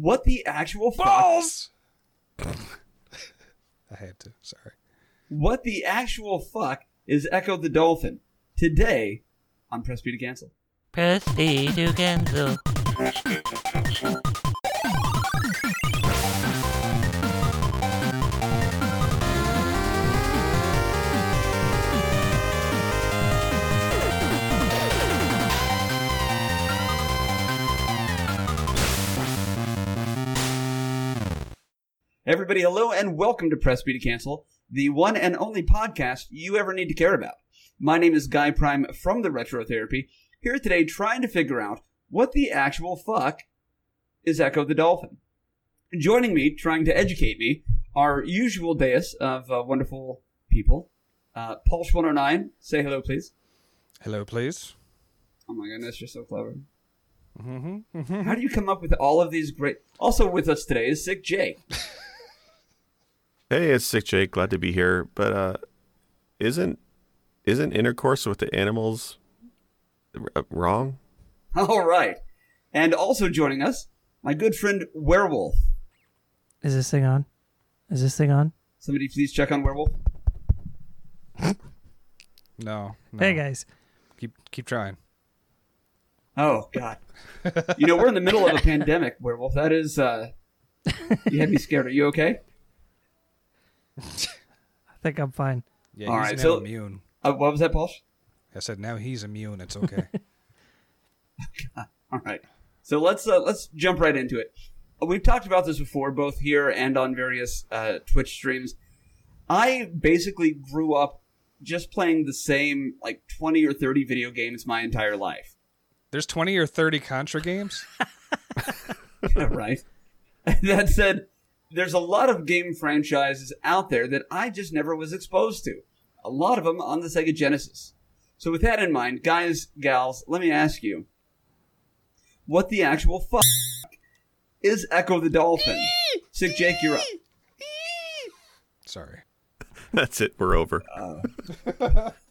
what the actual fuck? I had to. Sorry. What the actual fuck is Ecco the Dolphin? Today on Press B to Cancel. Press B to cancel. Everybody, hello and welcome to Press B to Cancel, the one and only podcast you ever need to care about. My name is Guy Prime from the Retro Therapy, here today trying to figure out what the actual fuck is Ecco the Dolphin. Joining me, trying to educate me, our usual dais of uh, wonderful people. Uh, Pulse109, say hello, please. Hello, please. Oh my goodness, you're so clever. Mm-hmm. How do you come up with all of these great? Also with us today is Sick Jake. Hey, it's Sick Jake. Glad to be here. But uh, isn't isn't intercourse with the animals r- wrong? All right, and also joining us, my good friend Werewolf. Is this thing on? Is this thing on? Somebody please check on Werewolf. No, no. Hey guys. Keep keep trying. Oh God, you know we're in the middle of a pandemic, Werewolf. That is, uh, you had me scared. Are you okay? I think I'm fine. Yeah, All he's right, now so- immune. Uh, what was that, Paul? I said now he's immune. It's okay. All right. So let's uh, let's jump right into it. We've talked about this before, both here and on various uh, Twitch streams. I basically grew up just playing the same like twenty or thirty video games my entire life. There's 20 or 30 Contra games. right. that said, there's a lot of game franchises out there that I just never was exposed to. A lot of them on the Sega Genesis. So with that in mind, guys, gals, let me ask you, what the actual fuck is Ecco the Dolphin? Sick Jake, you're up. Sorry. That's it. We're over. Uh.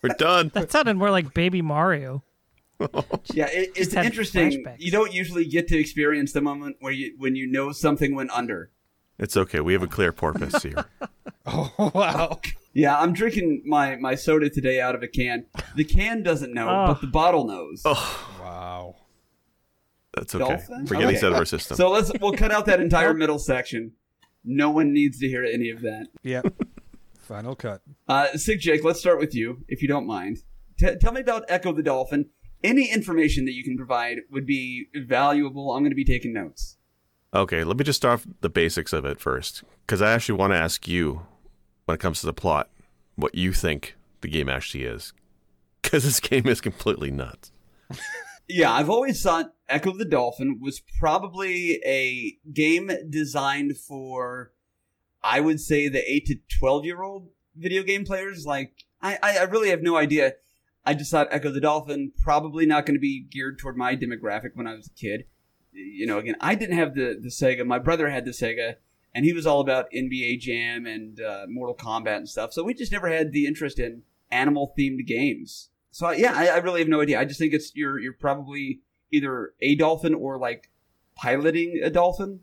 we're done. That sounded more like Baby Mario. Yeah, it, it's interesting. flashbacks. You don't usually get to experience the moment where you when you know something went under. It's okay. We have a clear porpoise here. Oh wow. Yeah, I'm drinking my, my soda today out of a can. The can doesn't know, Oh. but the bottle knows. Oh. Wow. That's okay. Dolphin? We're getting Okay. out of our system. So let's we'll cut out that entire middle section. No one needs to hear any of that. Yep. Final cut. Uh, Sick Jake, let's start with you, if you don't mind. T- tell me about Ecco the Dolphin. Any information that you can provide would be valuable. I'm going to be taking notes. Okay, let me just start off the basics of it first, because I actually want to ask you, when it comes to the plot, what you think the game actually is, because this game is completely nuts. Yeah, I've always thought Ecco the Dolphin was probably a game designed for, I would say, the 8 to 12 year old video game players. Like, I, I really have no idea. I just thought Ecco the Dolphin probably not going to be geared toward my demographic when I was a kid. You know, again, I didn't have the, the Sega. My brother had the Sega, and he was all about NBA Jam and uh, Mortal Kombat and stuff. So we just never had the interest in animal themed games. So yeah, I, I really have no idea. I just think it's you're you're probably either a dolphin or like piloting a dolphin,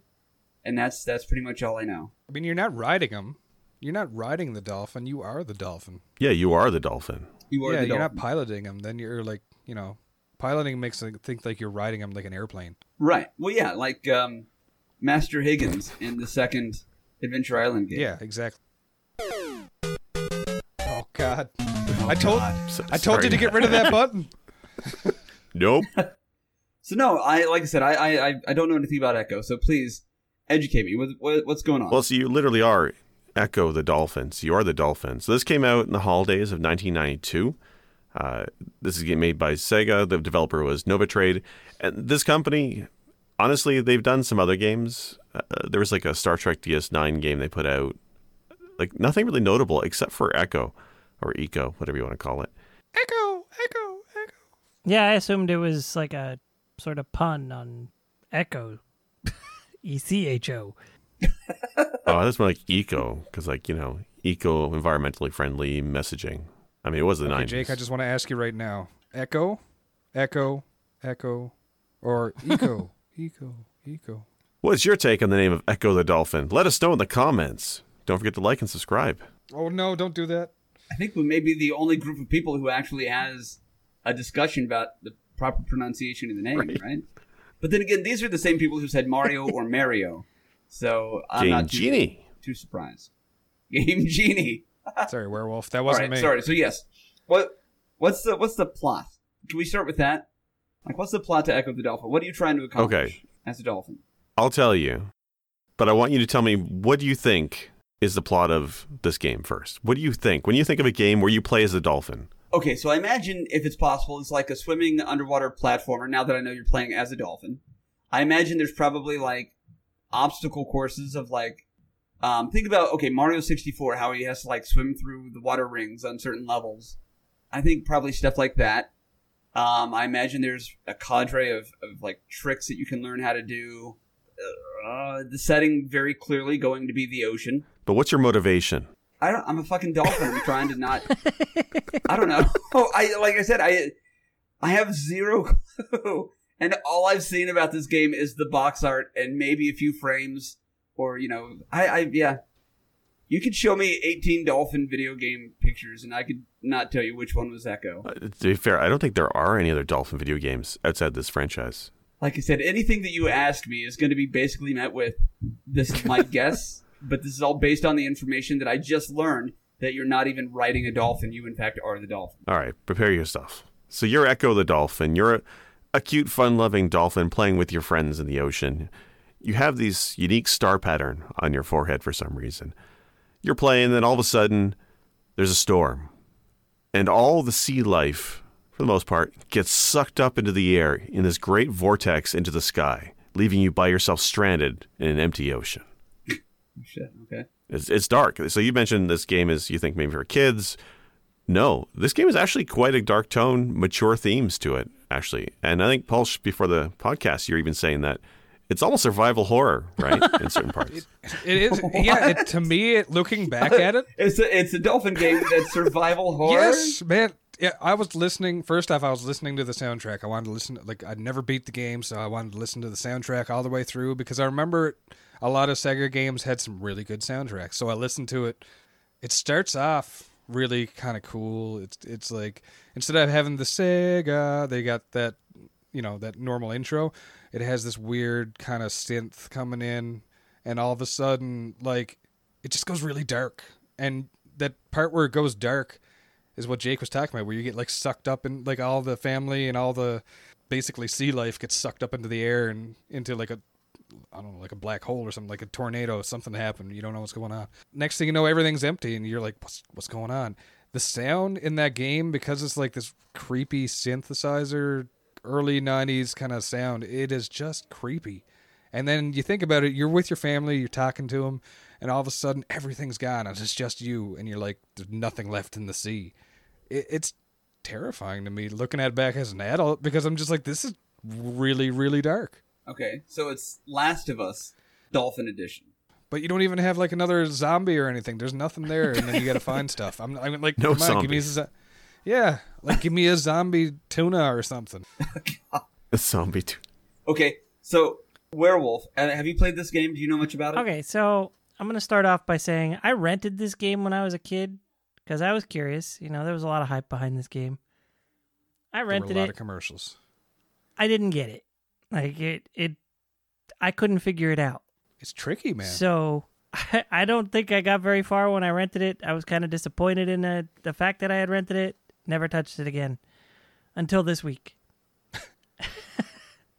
and that's that's pretty much all I know. I mean, you're not riding them. You're not riding the dolphin. You are the dolphin. Yeah, you are the dolphin. You are yeah, the you're dolphin. not piloting them. Then you're like, you know, piloting makes it think like you're riding them like an airplane. right. Well, yeah, like um, Master Higgins in the second Adventure Island game. Yeah, exactly. Oh God! I told So- I told you to get rid of that button. Nope. So no, I like I said, I I I- I don't know anything about Ecco. So please educate me. What, what what's going on? Well, so you literally are Ecco the Dolphins. You are the Dolphins. So this came out in the holidays of 1992. Uh, this is a game made by Sega. The developer was Novotrade. And this company, honestly, they've done some other games. Uh, there was like a Star Trek DS9 game they put out. Like nothing really notable except for Echo or Eco, whatever you want to call it. Echo, echo, echo. Yeah, I assumed it was like a sort of pun on Echo. E C H O. Oh, that's more like Eco because, like, you know, eco environmentally friendly messaging. I mean, it was the Okay, 90s. Jake, I just want to ask you right now: Echo, echo, echo, or eco, eco, eco. What's your take on the name of Ecco the Dolphin? Let us know in the comments. Don't forget to like and subscribe. Oh no, don't do that. I think we may be the only group of people who actually has a discussion about the proper pronunciation of the name, right? Right. But then again, these are the same people who said Mario or Mario, so I'm Game not too, Genie. too surprised. Game Genie. Sorry, werewolf. That wasn't right, me. sorry. So yes, what what's the what's the plot? Can we start with that? Like, what's the plot to Ecco the Dolphin? What are you trying to accomplish Okay. as a dolphin? I'll tell you, but I want you to tell me what do you think is the plot of this game first? What do you think when you think of a game where you play as a dolphin? Okay, so I imagine if it's possible, it's like a swimming underwater platformer. Now that I know you're playing as a dolphin, I imagine there's probably like obstacle courses of like, um, think about okay, Mario 64, how he has to like swim through the water rings on certain levels. I think probably stuff like that. Um, I imagine there's a cadre of, of like tricks that you can learn how to do. Uh, the setting very clearly going to be the ocean. But what's your motivation? I don't, I'm a fucking dolphin. I'm trying to not. I don't know. Oh, I like I said, I I have zero clue, and all I've seen about this game is the box art and maybe a few frames, or you know, I, I yeah. You could show me 18 dolphin video game pictures, and I could not tell you which one was Ecco. Uh, to be fair, I don't think there are any other dolphin video games outside this franchise. Like I said, anything that you asked me is going to be basically met with this is my guess, but this is all based on the information that I just learned that you're not even riding a dolphin. You, in fact, are the dolphin. All right, prepare yourself. So you're Ecco the dolphin. You're a, a cute, fun-loving dolphin playing with your friends in the ocean. You have these unique star pattern on your forehead for some reason. You're playing, then all of a sudden, there's a storm, and all the sea life, for the most part, gets sucked up into the air in this great vortex into the sky, leaving you by yourself stranded in an empty ocean. Oh, shit. Okay. It's, it's dark. So you mentioned this game is you think maybe for kids. No, this game is actually quite a dark tone, mature themes to it, actually. And I think, Paul, before the podcast, you're even saying that it's almost survival horror, right? In certain parts. It is. Yeah. It, to me, it, looking back at it, It's a it's a dolphin game that's survival horror. yes, man. Yeah, I was listening. First off, I was listening to the soundtrack. I wanted to listen. Like, I'd never beat the game, so I wanted to listen to the soundtrack all the way through because I remember a lot of Sega games had some really good soundtracks. So I listened to it. It starts off really kind of cool. It's it's like instead of having the Sega, they got that you know that normal intro. It has this weird kind of synth coming in, and all of a sudden, like it just goes really dark. And that part where it goes dark is what Jake was talking about, where you get like sucked up in like all the family and all the basically sea life gets sucked up into the air and into like a I don't know, like a black hole or something, like a tornado, something happened. You don't know what's going on. Next thing you know, everything's empty, and you're like, what's what's going on? The sound in that game, because it's like this creepy synthesizer, early '90s kind of sound, it is just creepy. And then you think about it, you're with your family, you're talking to them, and all of a sudden everything's gone, and it's just you, and you're like, there's nothing left in the sea. It, it's terrifying to me looking at it back as an adult because I'm just like, this is really, really dark. Okay, so it's Last of Us Dolphin Edition. But you don't even have like another zombie or anything. There's nothing there, and then you got to find stuff. I'm, I'm like, No come on, give me a, zombies. zo- yeah, like give me a zombie tuna or something. A zombie. T- Okay, so Werewolf. uh, Have you played this game? Do you know much about it? Okay, so I'm gonna start off by saying I rented this game when I was a kid because I was curious. You know, there was a lot of hype behind this game. I There were rented a lot it. of commercials. I didn't get it. Like it, it. I couldn't figure it out. It's tricky, man. So I, I don't think I got very far when I rented it. I was kind of disappointed in the, the fact that I had rented it. Never touched it again until this week.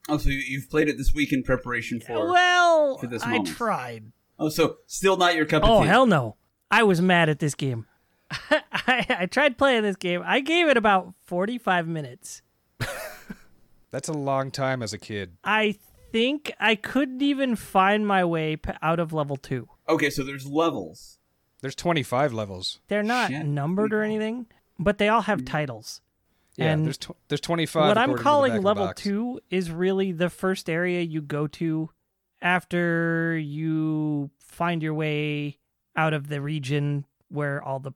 Oh, so you- you've played it this week in preparation for. well, for this I moment. tried. Oh, so still not your cup of Oh tea. hell no! I was mad at this game. I, I tried playing this game. I gave it about forty-five minutes. That's a long time as a kid. I think I couldn't even find my way p- out of level two. Okay, so there's levels. There's 25 levels. They're not Shit. numbered or anything, but they all have mm. titles. Yeah, And there's tw- there's 25. what I'm according to the calling level two is really the first area you go to after you find your way out of the region where all the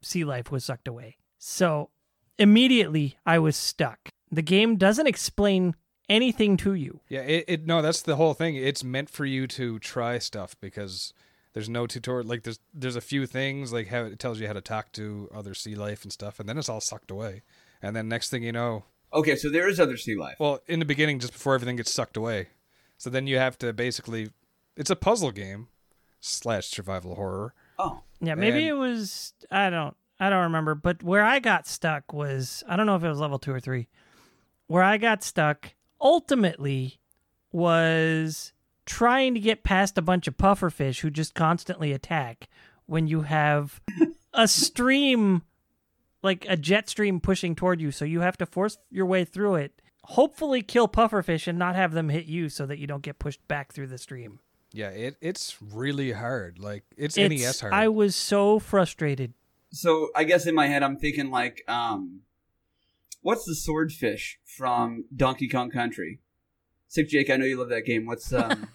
sea life was sucked away. So immediately I was stuck. The game doesn't explain anything to you. Yeah, it, it no, that's the whole thing. It's meant for you to try stuff because there's no tutorial. Like there's there's a few things like how it tells you how to talk to other sea life and stuff, and then it's all sucked away. And then next thing you know, Okay, so there is other sea life. well, in the beginning, just before everything gets sucked away, so then you have to basically, it's a puzzle game slash survival horror. Oh, Yeah, maybe And- it was I don't I don't remember, but where I got stuck was I don't know if it was level 2 or 3. Where I got stuck ultimately was trying to get past a bunch of pufferfish who just constantly attack when you have a stream like a jet stream pushing toward you, so you have to force your way through it. Hopefully kill pufferfish and not have them hit you so that you don't get pushed back through the stream. Yeah, it it's really hard. Like it's, It's- NES hard. I was so frustrated. so I guess in my head I'm thinking like, um, what's the swordfish from Donkey Kong Country? Sick Jake, I know you love that game. What's um?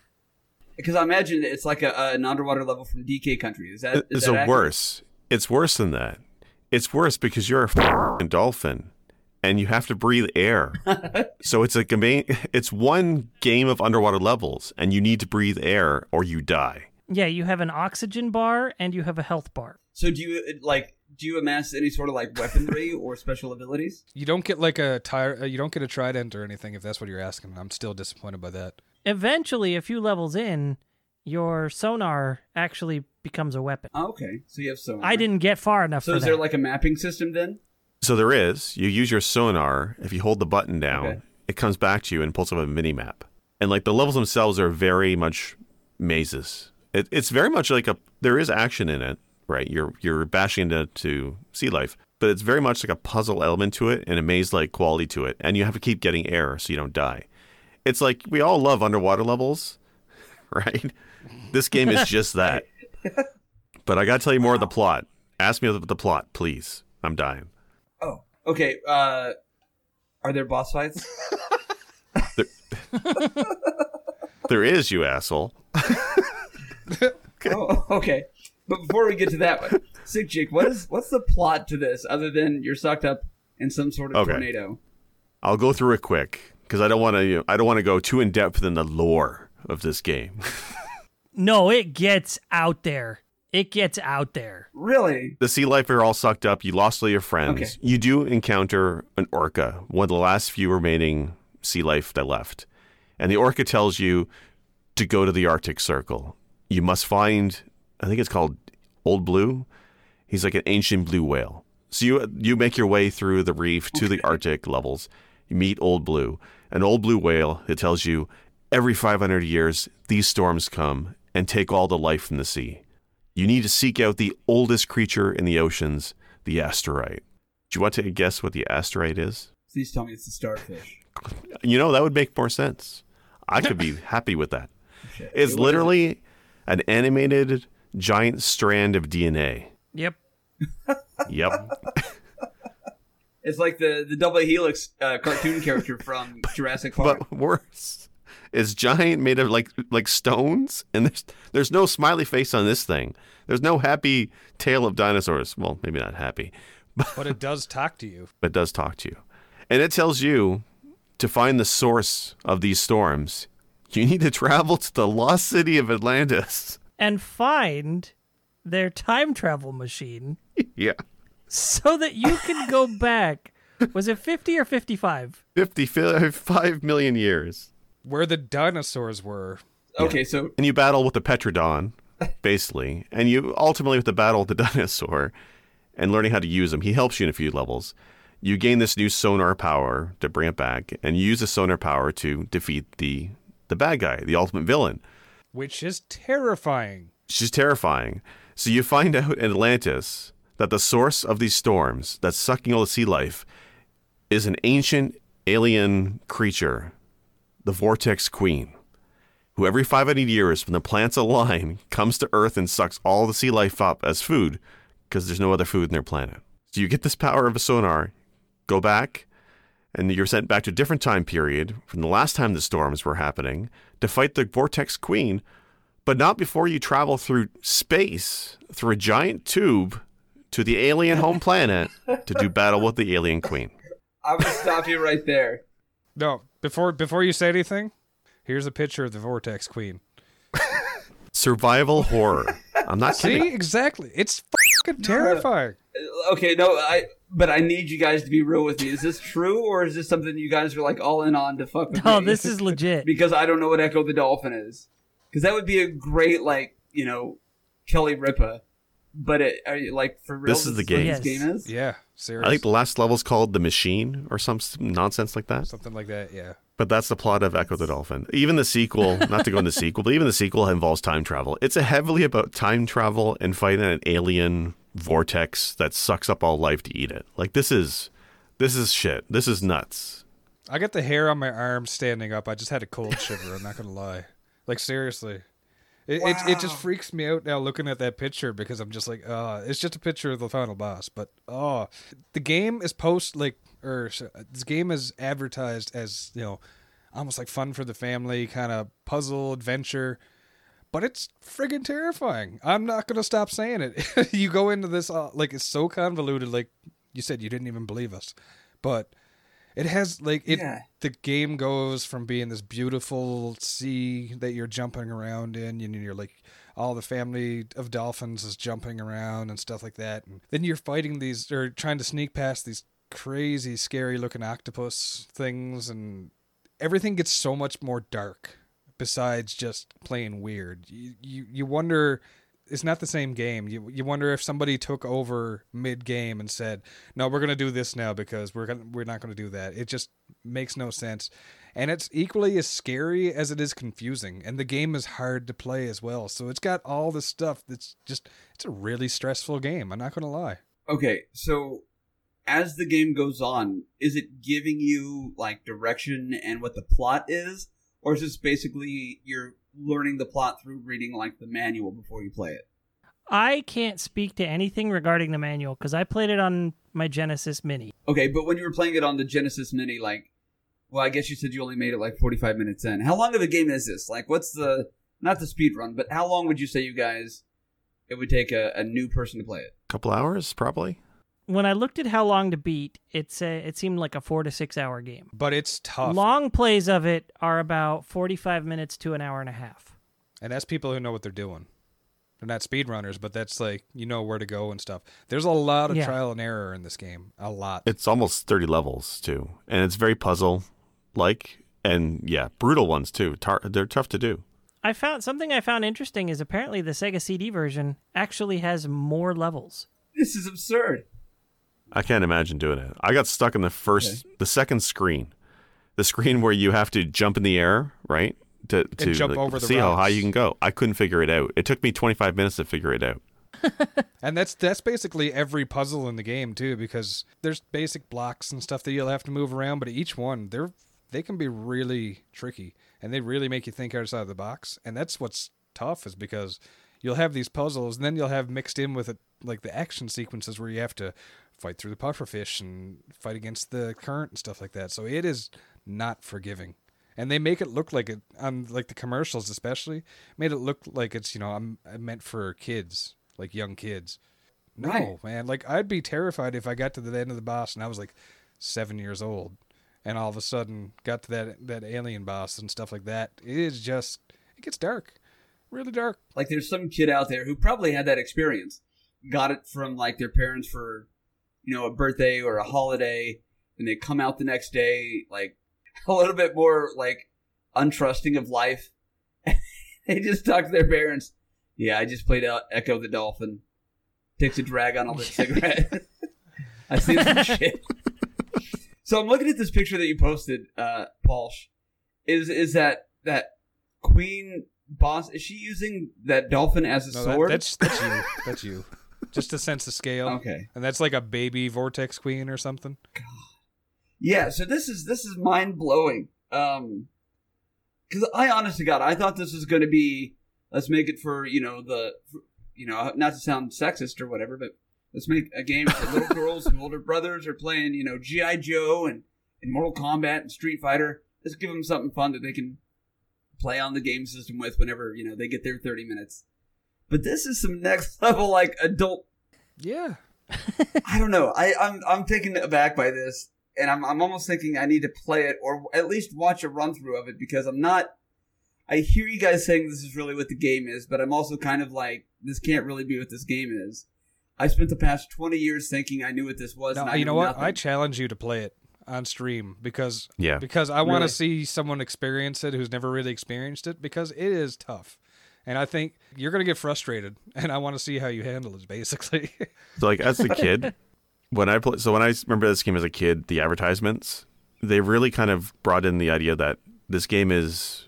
Because I imagine it's like a, an underwater level from DK Country. Is that is It's that a worse. It's worse than that. It's worse because you're a f***ing dolphin and you have to breathe air. so it's a main, it's one game of underwater levels and you need to breathe air or you die. Yeah, you have an oxygen bar and you have a health bar. So do you like? Do you amass any sort of like weaponry or special abilities? you don't get like a tire. Uh, you don't get a trident or anything if that's what you're asking. I'm still disappointed by that. Eventually, a few levels in, your sonar actually becomes a weapon. Oh, okay, so you have sonar. I didn't get far enough So for is that. there like a mapping system then? So there is. You use your sonar. If you hold the button down, Okay. it comes back to you and pulls up a mini map. And like the levels themselves are very much mazes. It, it's very much like a. There is action in it, right? You're you're bashing into to sea life, but it's very much like a puzzle element to it and a maze like quality to it. And you have to keep getting air so you don't die. It's like we all love underwater levels, right? This game is just that. But I got to tell you more of the plot. Ask me about the plot, please. I'm dying. Oh, okay. Uh, are there boss fights? There is, you asshole. oh, okay. But before we get to that one, Sick Jake, what is what's the plot to this other than you're sucked up in some sort of Okay. tornado? I'll go through it quick because I don't want to. You know, I don't want to go too in depth in the lore of this game. no, it gets out there. It gets out there. Really? the sea life are all sucked up. You lost all your friends. Okay. You do encounter an orca, one of the last few remaining sea life that left, and the orca tells you to go to the Arctic Circle. You must find. I think it's called Old Blue. He's like an ancient blue whale. So you you make your way through the reef to the Arctic levels. You meet Old Blue, an old blue whale that tells you every 500 years these storms come and take all the life from the sea. You need to seek out the oldest creature in the oceans, the Asterite. Do you want to guess what the Asterite is? Please tell me it's the starfish. You know, that would make more sense. I could be happy with that. Shit. It's It literally an animated giant strand of DNA. Yep. Yep. It's like the the double helix uh, cartoon character from Jurassic Park. but worse. It's giant, made of like like stones, and there's there's no smiley face on this thing. There's no happy tale of dinosaurs. Well, maybe not happy, But it does talk to you. but it does talk to you. And it tells you to find the source of these storms, you need to travel to the lost city of Atlantis. And find their time travel machine yeah. So that you can go back. Was it 50 or 55? 55 million years. Where the dinosaurs were. okay, so And you battle with the Petrodon, basically. And you ultimately with the battle with the dinosaur and learning how to use him, He helps you in a few levels. You gain this new sonar power to bring it back, and you use the sonar power to defeat the the bad guy, the ultimate villain. Which is terrifying. She's terrifying. So you find out Atlantis that the source of these storms that's sucking all the sea life is an ancient alien creature, the Vortex Queen, who every 500 years, when the planets align, comes to Earth and sucks all the sea life up as food because there's no other food in their planet. So you get this power of a sonar, go back, and you're sent back to a different time period from the last time the storms were happening to fight the Vortex Queen, but not before you travel through space, through a giant tube to the alien home planet to do battle with the alien queen. I'm gonna stop you right there. No, before before you say anything, here's a picture of the Vortex Queen. Survival horror. I'm not See, kidding. exactly. It's fucking terrifying. Okay, no, I. But I need you guys to be real with me. Is this true, or is this something you guys are like all in on to fuck with Oh, me? this is legit. because I don't know what Ecco the Dolphin is. Because that would be a great, like, you know, Kelly Ripa. But it, are you, like, for real? This is the what game. This Yes. game is. Yeah, serious. I think the last level's called the Machine or some nonsense like that. something like that. Yeah. But that's the plot of Ecco the Dolphin. Even the sequel, not to go into the sequel, but even the sequel involves time travel. It's a heavily about time travel and fighting an alien vortex that sucks up all life to eat it. Like this is this is shit. This is nuts. I got the hair on my arm standing up. I just had a cold shiver. I'm not gonna lie. Like seriously, it, it it just freaks me out now looking at that picture because I'm just like, uh, it's just a picture of the final boss. But oh, the game is post like or so- this game is advertised as you know, almost like fun for the family kind of puzzle adventure. But it's friggin' terrifying. I'm not gonna stop saying it. you go into this uh, like it's so convoluted. Like you said, you didn't even believe us, but it has like it. Yeah. The game goes from being this beautiful sea that you're jumping around in, and you're like all the family of dolphins is jumping around and stuff like that, and then you're fighting these or trying to sneak past these crazy, scary looking octopus things, and everything gets so much more dark. Besides just playing weird, you you, you wonder it's not the same game. You you wonder if somebody took over mid game and said, "No, we're going to do this now because we're gonna, we're not going to do that." It just makes no sense. And it's equally as scary as it is confusing. And the game is hard to play as well. So it's got all this stuff that's just it's a really stressful game. I'm not going to lie. Okay, so as the game goes on, is it giving you, like, direction and what the plot is? Or is this basically you're learning the plot through reading, like, the manual before you play it? I can't speak to anything regarding the manual because I played it on my Genesis Mini. Okay, but when you were playing it on the Genesis Mini, like, well, I guess you said you only made it like 45 minutes in. How long of a game is this? Like, what's the, not the speed run, but how long would you say you guys, it would take a, a new person to play it? couple hours probably. When I looked at how long to beat, it's a, it seemed like a four to six hour game. But it's tough. Long plays of it are about 45 minutes to an hour and a half. And that's people who know what they're doing. They're not speedrunners, but that's like you know where to go and stuff. There's a lot of Yeah. trial and error in this game. A lot. It's almost 30 levels too. And it's very puzzle like and yeah, brutal ones too. Tar- they're tough to do. I found something I found interesting is apparently the Sega CD version actually has more levels. This is absurd. I can't imagine doing it. I got stuck in the first, the second screen, the screen where you have to jump in the air, right? To to jump like, over the see how high you can go. I couldn't figure it out. It took me 25 minutes to figure it out. And that's that's basically every puzzle in the game too, because there's basic blocks and stuff that you'll have to move around, but each one they're they can be really tricky and they really make you think outside the box. And that's what's tough is because you'll have these puzzles and then you'll have mixed in with it like the action sequences where you have to fight through the pufferfish and fight against the current and stuff like that. So it is not forgiving. And they make it look like it on like the commercials especially made it look like it's, you know, I'm meant for kids, like young kids. No, Right. man. Like I'd be terrified if I got to the end of the boss and I was like seven years old, and all of a sudden got to that that alien boss and stuff like that. It is just it gets dark, really dark. Like, there's some kid out there who probably had that experience. Got it from, like, their parents for, you know, a birthday or a holiday, and they come out the next day, like, a little bit more, like, untrusting of life. they just talk to their parents. Yeah, I just played out Ecco the Dolphin. Takes a drag on a lit cigarette. I see some shit. So I'm looking at this picture that you posted, uh, Paul. Is is that that queen boss? Is she using that dolphin as a No, that, sword? that's that's you. That's you. Just to sense the scale. okay. And that's like a baby vortex queen or something. Yeah. So this is this is mind blowing. Um, because I honest to God, I thought this was going to be let's make it for you know the for, you know not to sound sexist or whatever, but let's make a game for little girls and older brothers are playing you know GI Joe and and Mortal Kombat and Street Fighter. Let's give them something fun that they can play on the game system with whenever you know they get their thirty minutes. But this is some next level like adult Yeah. I don't know. I, I'm I'm taken aback by this. and I'm I'm almost thinking I need to play it or at least watch a run through of it because I'm not. I hear you guys saying this is really what the game is, but I'm also kind of like this can't really be what this game is. I spent the past 20 years thinking I knew what this was. No, and I you know what? nothing. I challenge you to play it on stream because Yeah. because I want to Really? see someone experience it who's never really experienced it because it is tough. And I think you're going to get frustrated and I want to see how you handle it basically. So like as a kid, when I play, so when I remember this game as a kid, the advertisements they really kind of brought in the idea that this game is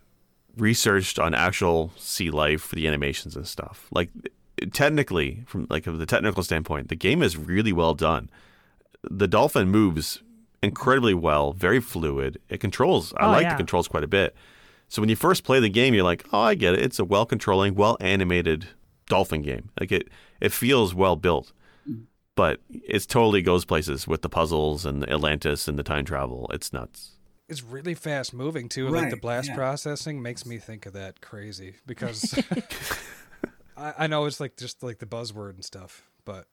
researched on actual sea life, for the animations and stuff. Like technically, from like of the technical standpoint, the game is really well done. The dolphin moves incredibly well, very fluid. It controls. I Oh, like yeah. the controls quite a bit. So when you first play the game, you're like, oh, I get it. It's a well controlling, well animated dolphin game. Like it, it feels well built but it totally goes places with the puzzles and the Atlantis and the time travel. It's nuts. it's really fast moving too. Like the blast yeah. processing makes me think of that crazy because I, I know it's like just like the buzzword and stuff, but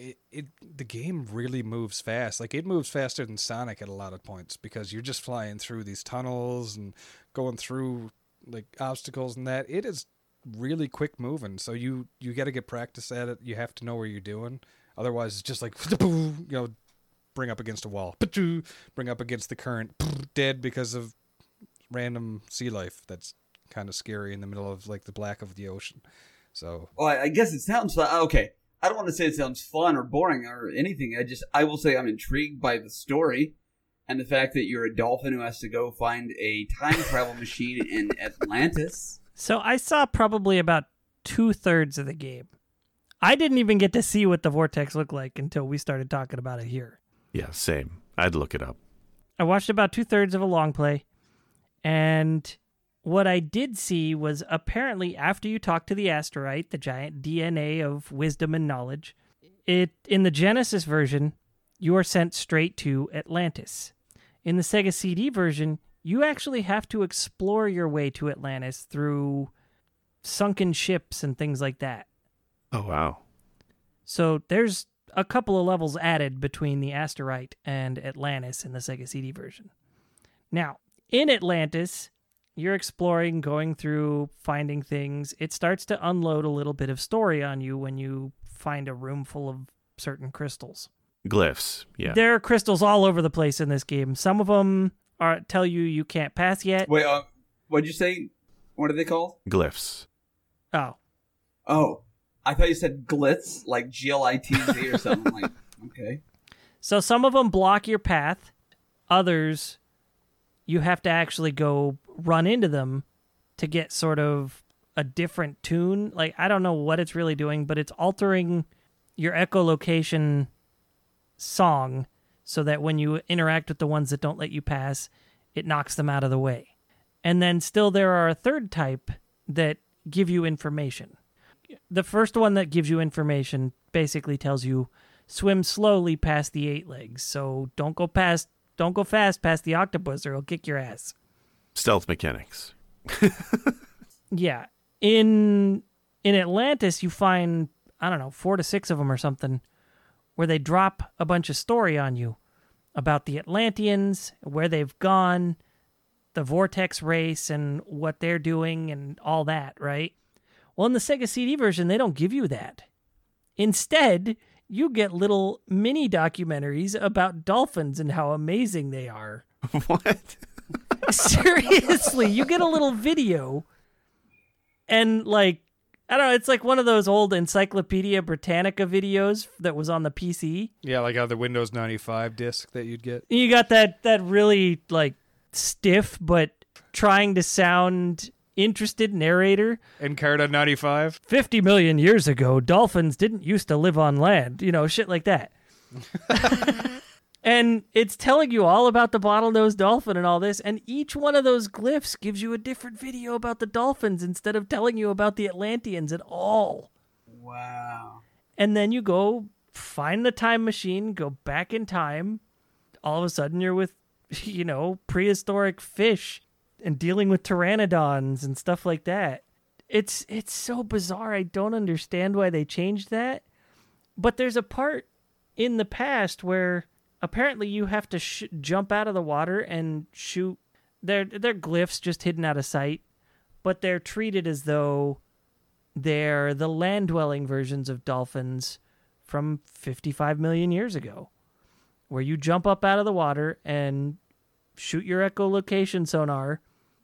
it, it the game really moves fast. Like it moves faster than Sonic at a lot of points because you're just flying through these tunnels and going through like obstacles and that. It is really quick moving. So you you got to get practice at it. You have to know where you're doing. Otherwise, it's just like you know, bring up against a wall, bring up against the current, dead because of random sea life. That's kind of scary in the middle of like the black of the ocean. So Well, I I guess it sounds like okay. I don't want to say it sounds fun or boring or anything. I just I will say I'm intrigued by the story and the fact that you're a dolphin who has to go find a time travel machine in Atlantis. So I saw probably about two thirds of the game. I didn't even get to see what the vortex looked like until we started talking about it here. Yeah, same. I'd look it up. I watched about two thirds of a long play, and what I did see was apparently after you talk to the asterite, the giant DNA of wisdom and knowledge, it in the Genesis version, you are sent straight to Atlantis. In the Sega CD version, you actually have to explore your way to Atlantis through sunken ships and things like that. Oh wow. So there's a couple of levels added between the Asterite and Atlantis in the Sega CD version. Now, in Atlantis, you're exploring, going through, finding things. It starts to unload a little bit of story on you when you find a room full of certain crystals. Glyphs. Yeah. There are crystals all over the place in this game. Some of them are tell you you can't pass yet. Wait, uh, what'd you say? What are they called? Glyphs. Oh, Oh, I thought you said glitz, like G L I T Z or something. like, okay. So some of them block your path, others you have to actually go run into them to get sort of a different tune. Like I don't know what it's really doing, but it's altering your echolocation song so that when you interact with the ones that don't let you pass, it knocks them out of the way. And then still there are a third type that give you information. The first one that gives you information basically tells you swim slowly past the eight legs. So don't go past don't go fast past the octopus or it'll kick your ass. Stealth mechanics. Yeah. In in Atlantis you find I don't know, 4 to 6 of them or something where they drop a bunch of story on you about the Atlanteans, where they've gone, the vortex race and what they're doing and all that, right? Well, in the Sega CD version they don't give you that. Instead, you get little mini documentaries about dolphins and how amazing they are. what? Seriously, you get a little video and like I don't know, it's like one of those old Encyclopedia Britannica videos that was on the PC. yeah, like how the Windows 95 disc that you'd get. You got that that really like stiff but trying to sound interested narrator. Encarta 95. 50 million years ago, dolphins didn't used to live on land, you know, shit like that. and it's telling you all about the bottlenose dolphin and all this, and each one of those glyphs gives you a different video about the dolphins instead of telling you about the Atlanteans at all. Wow. And then you go find the time machine, go back in time. All of a sudden, you're with, you know, prehistoric fish and dealing with pteranodons and stuff like that. It's it's so bizarre. I don't understand why they changed that. But there's a part in the past where apparently you have to sh- jump out of the water and shoot. They're they're glyphs just hidden out of sight, but they're treated as though they're the land dwelling versions of dolphins from 55 million years ago, where you jump up out of the water and shoot your echolocation sonar,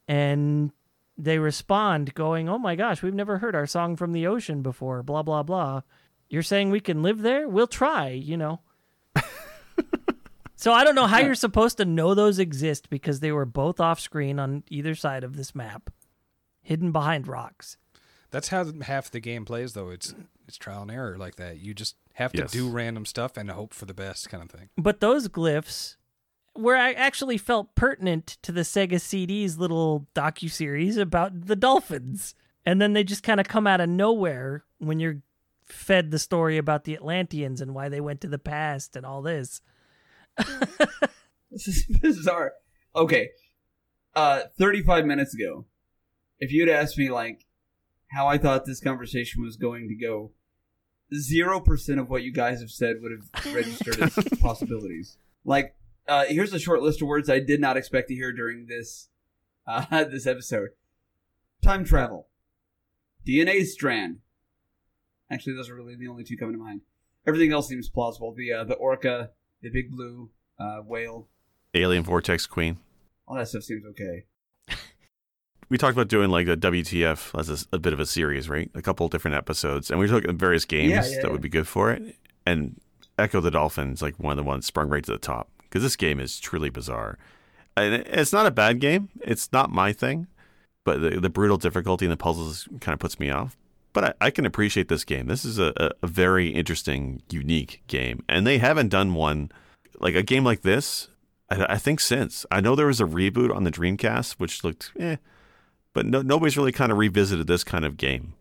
and they respond, going, "Oh my gosh, we've never heard our song from the ocean before." Blah blah blah. You're saying we can live there? We'll try. You know. So I don't know how you're supposed to know those exist because they were both off screen on either side of this map, hidden behind rocks. That's how half the game plays, though. It's it's trial and error like that. You just have to Yes. do random stuff and hope for the best, kind of thing. But those glyphs were I actually felt pertinent to the Sega CD's little docu series about the dolphins, and then they just kind of come out of nowhere when you're fed the story about the Atlanteans and why they went to the past and all this. This is bizarre. Okay. Uh 35 minutes ago, if you'd asked me like how I thought this conversation was going to go, 0% of what you guys have said would have registered as possibilities. Like uh here's a short list of words I did not expect to hear during this uh this episode. Time travel. DNA strand. Actually, those are really the only two coming to mind. Everything else seems plausible. The uh, the orca, the big blue uh, whale, Alien Vortex Queen. all that stuff seems okay. We talked about doing like the WTF as a bit of a series, right? A couple different episodes, and we took various games Yeah, yeah, that yeah. would be good for it. And Ecco the Dolphins, like one of the ones, sprung right to the top because this game is truly bizarre. And it's not a bad game. It's not my thing, but the, the brutal difficulty and the puzzles kind of puts me off. But I, I can appreciate this game. This is a, a, a very interesting, unique game, and they haven't done one like a game like this. I, I think since I know there was a reboot on the Dreamcast, which looked eh, but no, nobody's really kind of revisited this kind of game.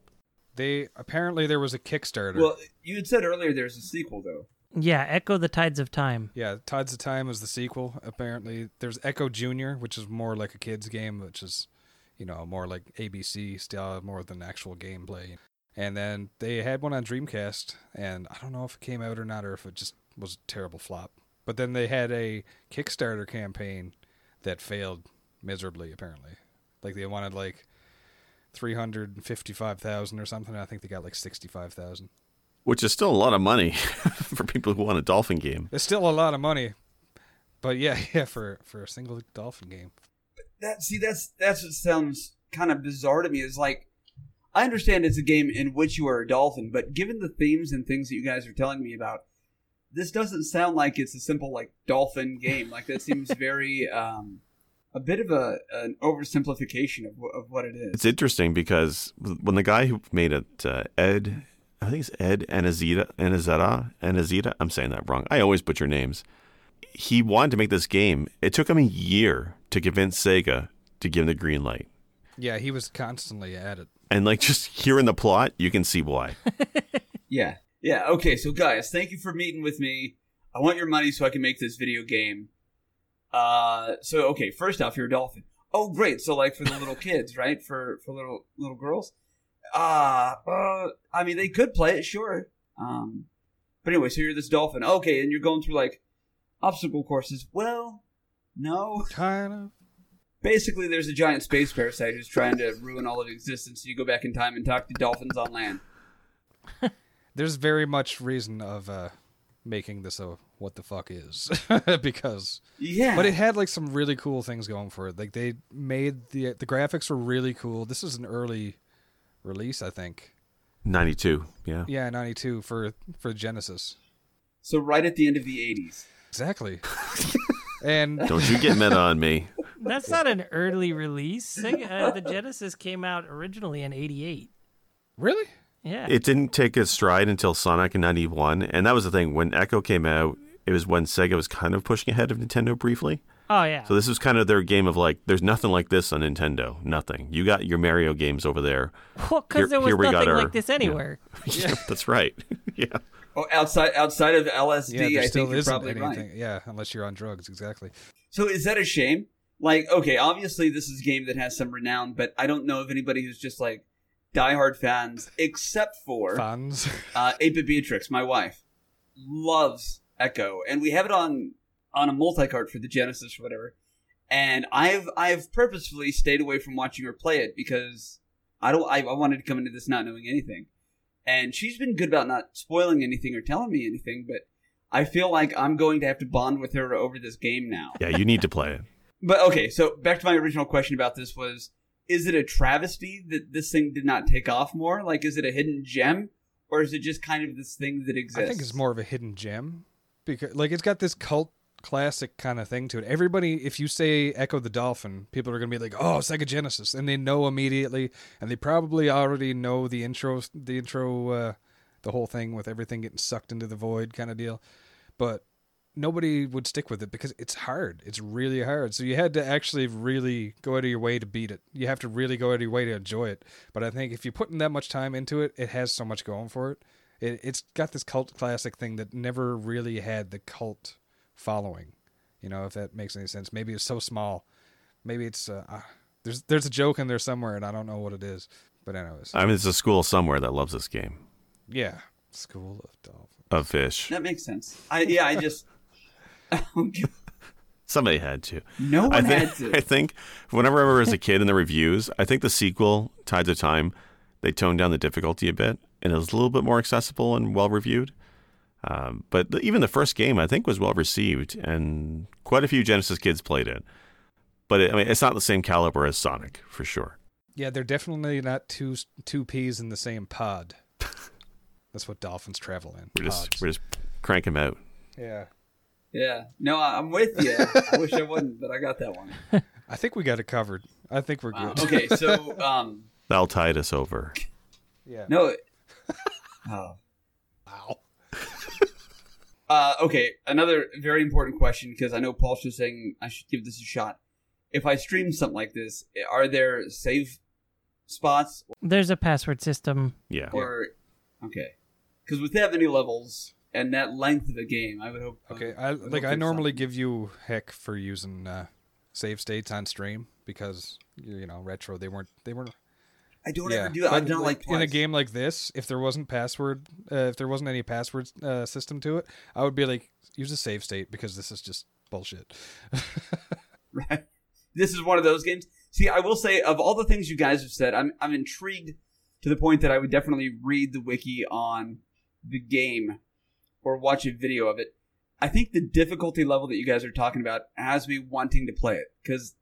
They apparently there was a Kickstarter. Well, you had said earlier there's a sequel though. Yeah, Ecco the Tides of Time. yeah, Tides of Time was the sequel. Apparently, there's Ecco Junior, which is more like a kids game, which is, you know, more like ABC style, more than actual gameplay. And then they had one on Dreamcast, and I don't know if it came out or not, or if it just was a terrible flop. But then they had a Kickstarter campaign that failed miserably. Apparently, like they wanted like three hundred fifty-five thousand or something. I think they got like sixty-five thousand. Which is still a lot of money for people who want a dolphin game. It's still a lot of money, but yeah, yeah, for for a single dolphin game. That see, that's that's what sounds kind of bizarre to me. Is like, I understand it's a game in which you are a dolphin, but given the themes and things that you guys are telling me about, this doesn't sound like it's a simple like dolphin game. Like that seems very um, a bit of a an oversimplification of of what it is. It's interesting because when the guy who made it, uh, Ed, I think it's Ed Anazita, Anazeta, Anazita, I'm saying that wrong. I always butcher names. He wanted to make this game. It took him a year to convince Sega to give him the green light. Yeah, he was constantly at it. And like just hearing the plot, you can see why. Yeah. Yeah. Okay. So, guys, thank you for meeting with me. I want your money so I can make this video game. Uh, so okay. First off, you're a dolphin. Oh, great. So, like for the little kids, right? For for little little girls. Uh, uh, I mean, they could play it, sure. Um, but anyway, so you're this dolphin. Okay, and you're going through like obstacle courses. Well, no. Kind of. Basically, there's a giant space parasite who's trying to ruin all of existence. So you go back in time and talk to dolphins on land. There's very much reason of uh, making this a what the fuck is because, Yeah. but it had like some really cool things going for it. Like they made the the graphics were really cool. This is an early release, I think. 92, yeah. Yeah, ninety two for for Genesis. so right at the end of the '80s. Exactly. and Don't you get meta on me. That's not an early release. Sega, uh, the Genesis came out originally in '88. really, Yeah. It didn't take its stride until Sonic in 91. And that was the thing. When Ecco came out, it was when Sega was kind of pushing ahead of Nintendo briefly. oh yeah. So this was kind of their game of like, there's nothing like this on Nintendo. Nothing. You got your Mario games over there. well, because there was here we got nothing our- like this anywhere. Yeah, that's right. yeah. Oh, outside outside of LSD, yeah, I think you're probably anything. right. Yeah, unless you're on drugs. Exactly. So is that a shame? Like, okay, obviously this is a game that has some renown, but I don't know of anybody who's just like diehard fans, except for Fans. uh, 8-Bit Beatrix, my wife, loves Ecco, and we have it on on a multi-cart for the Genesis or whatever. And I've I've purposefully stayed away from watching her play it because I don't I, I wanted to come into this not knowing anything. And she's been good about not spoiling anything or telling me anything, but I feel like I'm going to have to bond with her over this game now. Yeah, you need to play it. But okay, so back to my original question about this was is it a travesty that this thing did not take off more? Like is it a hidden gem or is it just kind of this thing that exists? I think it's more of a hidden gem because like it's got this cult classic kind of thing to it. Everybody, if you say Ecco the Dolphin, people are gonna be like, "Oh, Sega Genesis," and they know immediately, and they probably already know the intro, the intro, uh, the whole thing with everything getting sucked into the void kind of deal. But nobody would stick with it because it's hard. It's really hard. So you had to actually really go out of your way to beat it. You have to really go out of your way to enjoy it. But I think if you're putting that much time into it, it has so much going for it. it it's got this cult classic thing that never really had the cult following. You know, if that makes any sense. Maybe it's so small. Maybe it's uh, uh, there's there's a joke in there somewhere, and I don't know what it is. But anyways, I mean, it's a school somewhere that loves this game yeah, School of Dolphins. of fish. that makes sense. I yeah, I just Somebody had to. no I one think, had to. I think whenever I remember as a kid in the reviews, I think the sequel, Tides of Time, they toned down the difficulty a bit and it was a little bit more accessible and well reviewed. Um, but the, even the first game, I think, was well received and quite a few Genesis kids played it. But it, I mean, it's not the same caliber as Sonic for sure. Yeah, they're definitely not two two peas in the same pod. That's what dolphins travel in. We're just pods. we're just crank them out. yeah. Yeah, no, I- I'm with you. I wish I wouldn't, but I got that one. I think we got it covered. I think we're Wow. good. okay, so um, That'll tide us over. Yeah. no, oh, Wow. Uh, okay, another very important question because I know Paul's just saying I should give this a shot. If I stream something like this, are there save spots There's a password system. Yeah. or okay? Because with that many levels and that length of a game, I would hope. Okay. uh, I would like I normally something. give you heck for using uh, save states on stream because you you know retro they weren't they weren't I don't yeah. ever do that. I've done it like in a game like this, if there wasn't password, uh, if there wasn't any password uh, system to it, I would be like, use a save state because this is just bullshit. Right. This is one of those games. See, I will say, of all the things you guys have said, I'm I'm intrigued to the point that I would definitely read the wiki on the game or watch a video of it. I think the difficulty level that you guys are talking about has me wanting to play it because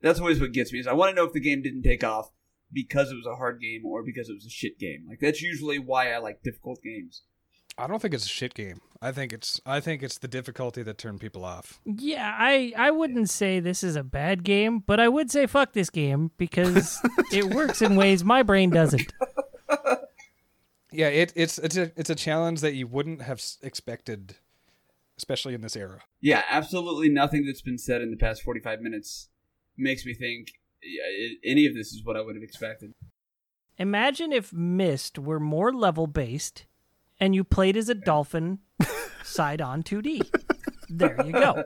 that's always what gets me. Is I want to know if the game didn't take off because it was a hard game or because it was a shit game. Like that's usually why I like difficult games. I don't think it's a shit game. I think it's I think it's the difficulty that turned people off. Yeah, I I wouldn't say this is a bad game, but I would say fuck this game because it works in ways my brain doesn't. Yeah, it, it's it's a it's a challenge that you wouldn't have expected, especially in this era. Yeah, absolutely nothing that's been said in the past 45 minutes makes me think yeah, it, any of this is what I would have expected. Imagine if Myst were more level based and you played as a dolphin side on 2D. There you go.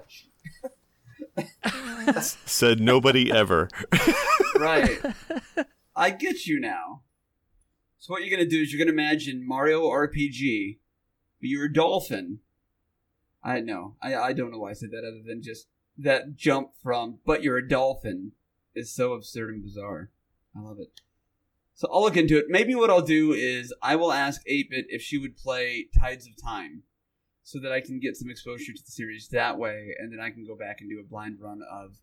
Said nobody ever. Right. I get you now. So what you're gonna do is you're gonna imagine Mario RPG, but you're a dolphin. I know. I I don't know why I said that other than just that jump from but you're a dolphin is so absurd and bizarre. I love it. So I'll look into it. Maybe what I'll do is I will ask 8-Bit if she would play Tides of Time so that I can get some exposure to the series that way and then I can go back and do a blind run of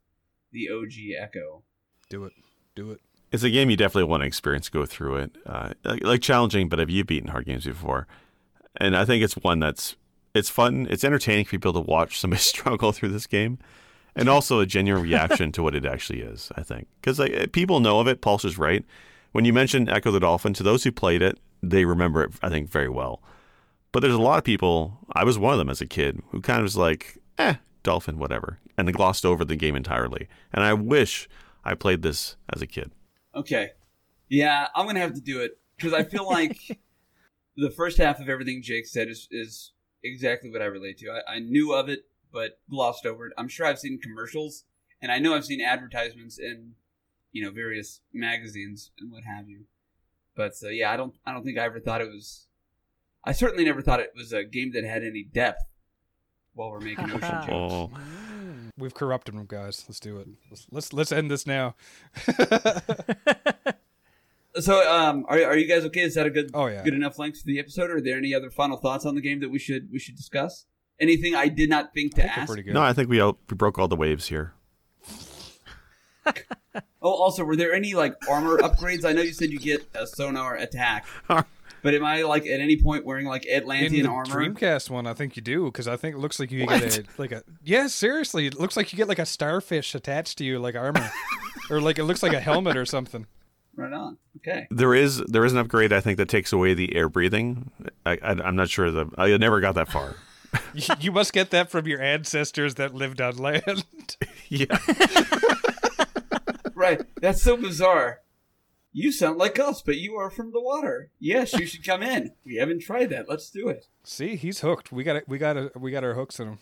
the OG Ecco. Do it, do it. It's a game you definitely want to experience, go through it. Uh, like, like challenging, but have you beaten hard games before? And I think it's one that's it's fun, it's entertaining for people to watch somebody struggle through this game, and also a genuine reaction to what it actually is. I think because like people know of it. Pulse is right. When you mentioned Ecco the Dolphin, to those who played it, they remember it. I think very well. But there's a lot of people. I was one of them as a kid who kind of was like, eh, dolphin, whatever, and they glossed over the game entirely. And I wish I played this as a kid. Okay. Yeah, I'm gonna have to do it because I feel like the first half of everything Jake said is is exactly what I relate to. I, I knew of it, but glossed over it. I'm sure I've seen commercials, and I know I've seen advertisements in, you know, various magazines and what have you. But uh, yeah, I don't I don't think I ever thought it was. I certainly never thought it was a game that had any depth while we're making ocean jokes. Oh, We've corrupted them, guys. Let's do it. Let's let's, let's end this now. So, um, are are you guys okay? Is that a good Oh, yeah. good enough length for the episode? Or are there any other final thoughts on the game that we should we should discuss? Anything I did not think to I think ask? pretty good. no, I think we, all, we broke all the waves here. Oh, also, were there any like armor upgrades? I know you said you get a sonar attack, but am I like at any point wearing like in Atlantean the armor? Dreamcast one, I think you do because I think it looks like you What? get a like a yeah. Seriously, it looks like you get like a starfish attached to you, like armor, or like it looks like a helmet or something. Right on. Okay. There is there is an upgrade I think that takes away the air breathing. I, I I'm not sure the I never got that far. You, you must get that from your ancestors that lived on land. yeah, Right. That's so bizarre. You sound like us, but you are from the water. Yes, you should come in. We haven't tried that. Let's do it. See, he's hooked. We got it. We got it. We got our hooks in him.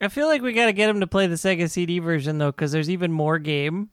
I feel like we got to get him to play the Sega CD version though, because there's even more game,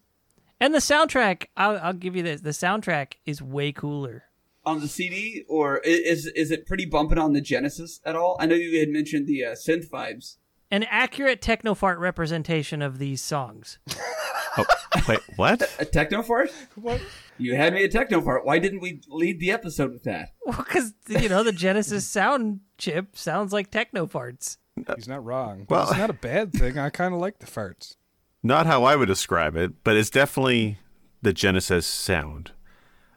and the soundtrack. I'll, I'll give you this: the soundtrack is way cooler. On the CD, or is is it pretty bumping on the Genesis at all? I know you had mentioned the uh, synth vibes. An accurate techno fart representation of these songs. oh, wait, what? A techno fart? What? You had me a techno fart. Why didn't we lead the episode with that? Well, because you know the Genesis sound chip sounds like techno farts. He's not wrong. But Well- it's not a bad thing. I kind of like the farts. Not how I would describe it, but it's definitely the Genesis sound.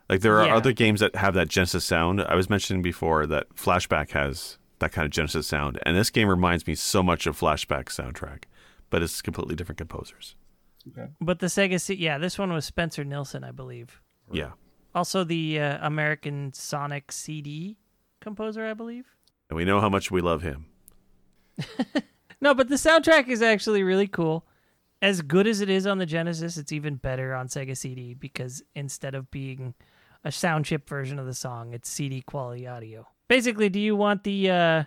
Like there are Yeah. other games that have that Genesis sound. I was mentioning before that Flashback has that kind of Genesis sound, and this game reminds me so much of Flashback soundtrack, but it's completely different composers. But the Sega, C- yeah, this one was Spencer Nilsen, I believe. Yeah, Also the uh, American Sonic CD composer, I believe. and we know how much we love him. No, but the soundtrack is actually really cool. As good as it is on the Genesis, it's even better on Sega CD because instead of being a sound chip version of the song, it's CD quality audio. Basically, do you want the uh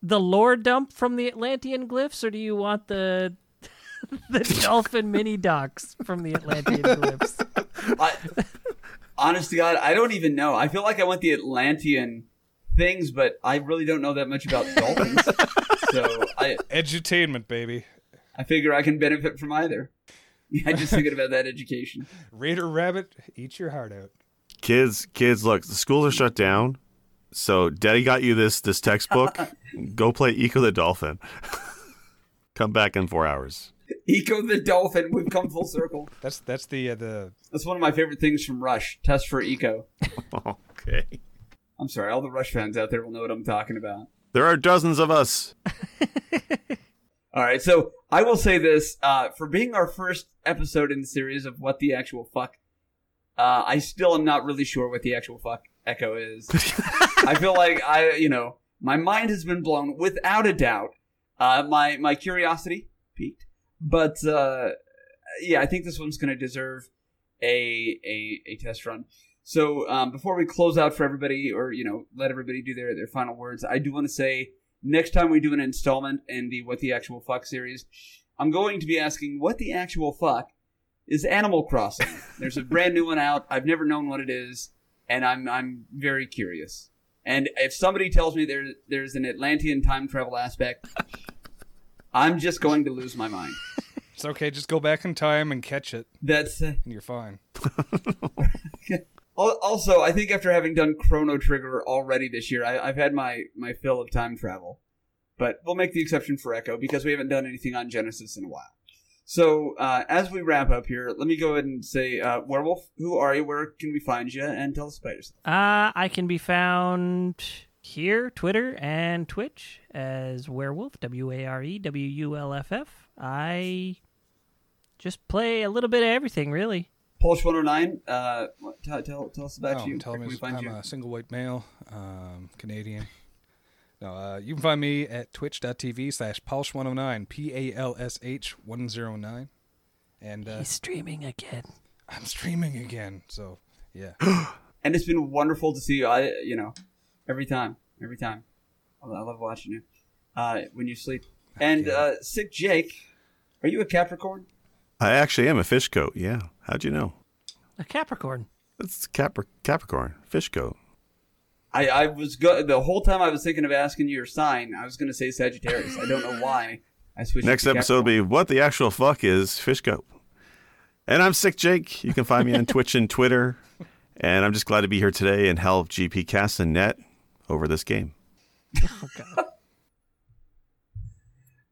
the lore dump from the Atlantean glyphs or do you want the the dolphin mini docs from the Atlantean glyphs? I, honest to God, I don't even know. I feel like I want the Atlantean things, but I really don't know that much about dolphins. so I, Edutainment, baby. I figure I can benefit from either. I just thinking about that education. Reader Rabbit, eat your heart out. Kids, kids, look, the schools are shut down, so Daddy got you this this textbook. Go play Ecco the Dolphin. Come back in four hours. Ecco the dolphin. We've come full circle. That's that's the uh, the That's one of my favorite things from Rush. Test for Echo. Okay. I'm sorry, all the Rush fans out there will know what I'm talking about. There are dozens of us. All right, so I will say this uh, for being our first episode in the series of what the actual fuck. Uh, I still am not really sure what the actual fuck Ecco is. I feel like I, you know, my mind has been blown without a doubt. Uh, my my curiosity peaked, but uh, yeah, I think this one's going to deserve a, a a test run. So um, before we close out for everybody, or you know, let everybody do their their final words, I do want to say next time we do an installment in the What the Actual Fuck series, I'm going to be asking what the actual fuck is Animal Crossing. There's a brand new one out. I've never known what it is, and I'm I'm very curious. And if somebody tells me there there's an Atlantean time travel aspect, I'm just going to lose my mind. it's okay. Just go back in time and catch it, That's uh, and you're fine. Also, I think after having done Chrono Trigger already this year, I, I've had my, my fill of time travel. But we'll make the exception for Ecco because we haven't done anything on Genesis in a while. So, uh, as we wrap up here, let me go ahead and say, uh, Werewolf, who are you? Where can we find you? And tell us about yourself. Uh, I can be found here, Twitter, and Twitch as Werewolf, W A R E W U L F F. I just play a little bit of everything, really. Pulse 109, uh, tell, tell, tell us about Oh, you. tell me can we find I'm you? a single white male, um, Canadian. No, uh, you can find me at twitch.tv slash Palsh109, P A L S H 109. And uh, He's streaming again. I'm streaming again, so yeah. And it's been wonderful to see you. I, you know, every time, every time. I I love watching you uh, when you sleep. And Okay. uh, Sick Jake, are you a Capricorn? I actually am a fish coat. Yeah. How'd you know? A Capricorn. It's Capri- Capricorn, fish coat. I, I was go- the whole time I was thinking of asking you your sign. I was going to say Sagittarius. I don't know why. I switched. Next episode will be what the actual fuck is fish Fishco. And I'm Sick Jake. You can find me on Twitch and Twitter. And I'm just glad to be here today and help GP Cast and Net over this game.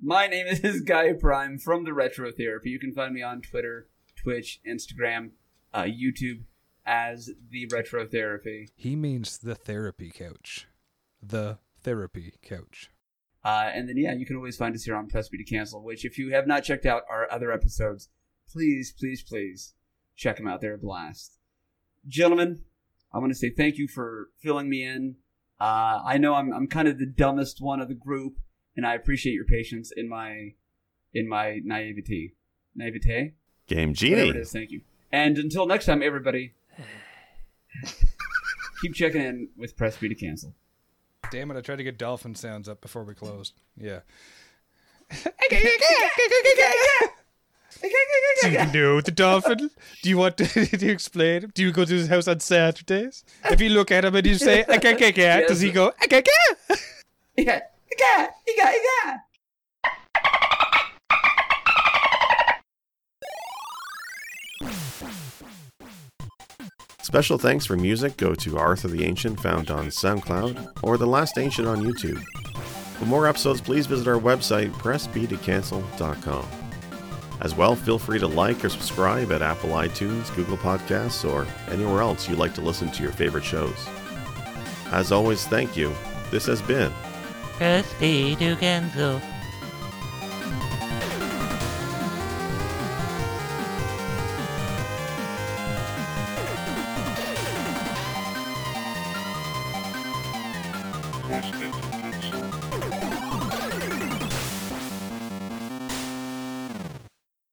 My name is Guy Prime from the Retro Therapy. You can find me on Twitter, Twitch, Instagram, uh, YouTube as the Retro Therapy. He means the therapy couch. The therapy couch. Uh, and then, yeah, you can always find us here on Press B to Cancel, which, if you have not checked out our other episodes, please, please, please check them out. They're a blast. Gentlemen, I want to say thank you for filling me in. Uh, I know I'm, I'm kind of the dumbest one of the group, and I appreciate your patience in my in my naivety. Naivete? Game Whatever Genie. it is, thank you. And until next time, everybody, keep checking in with Press B to Cancel. Damn it, I tried to get dolphin sounds up before we closed. Yeah. Do you know the dolphin? Do you want to, to explain? Do you go to his house on Saturdays? If you look at him and you say, "Akakaka," does he go, "Akaka"? Yeah, yeah, yeah, yeah. Special thanks for music go to Arthur the Ancient, found on SoundCloud, or The Last Ancient on YouTube. For more episodes, please visit our website, pressbtocancel.com. As well, feel free to like or subscribe at Apple iTunes, Google Podcasts, or anywhere else you like to listen to your favorite shows. As always, thank you. This has been Press B to cancel.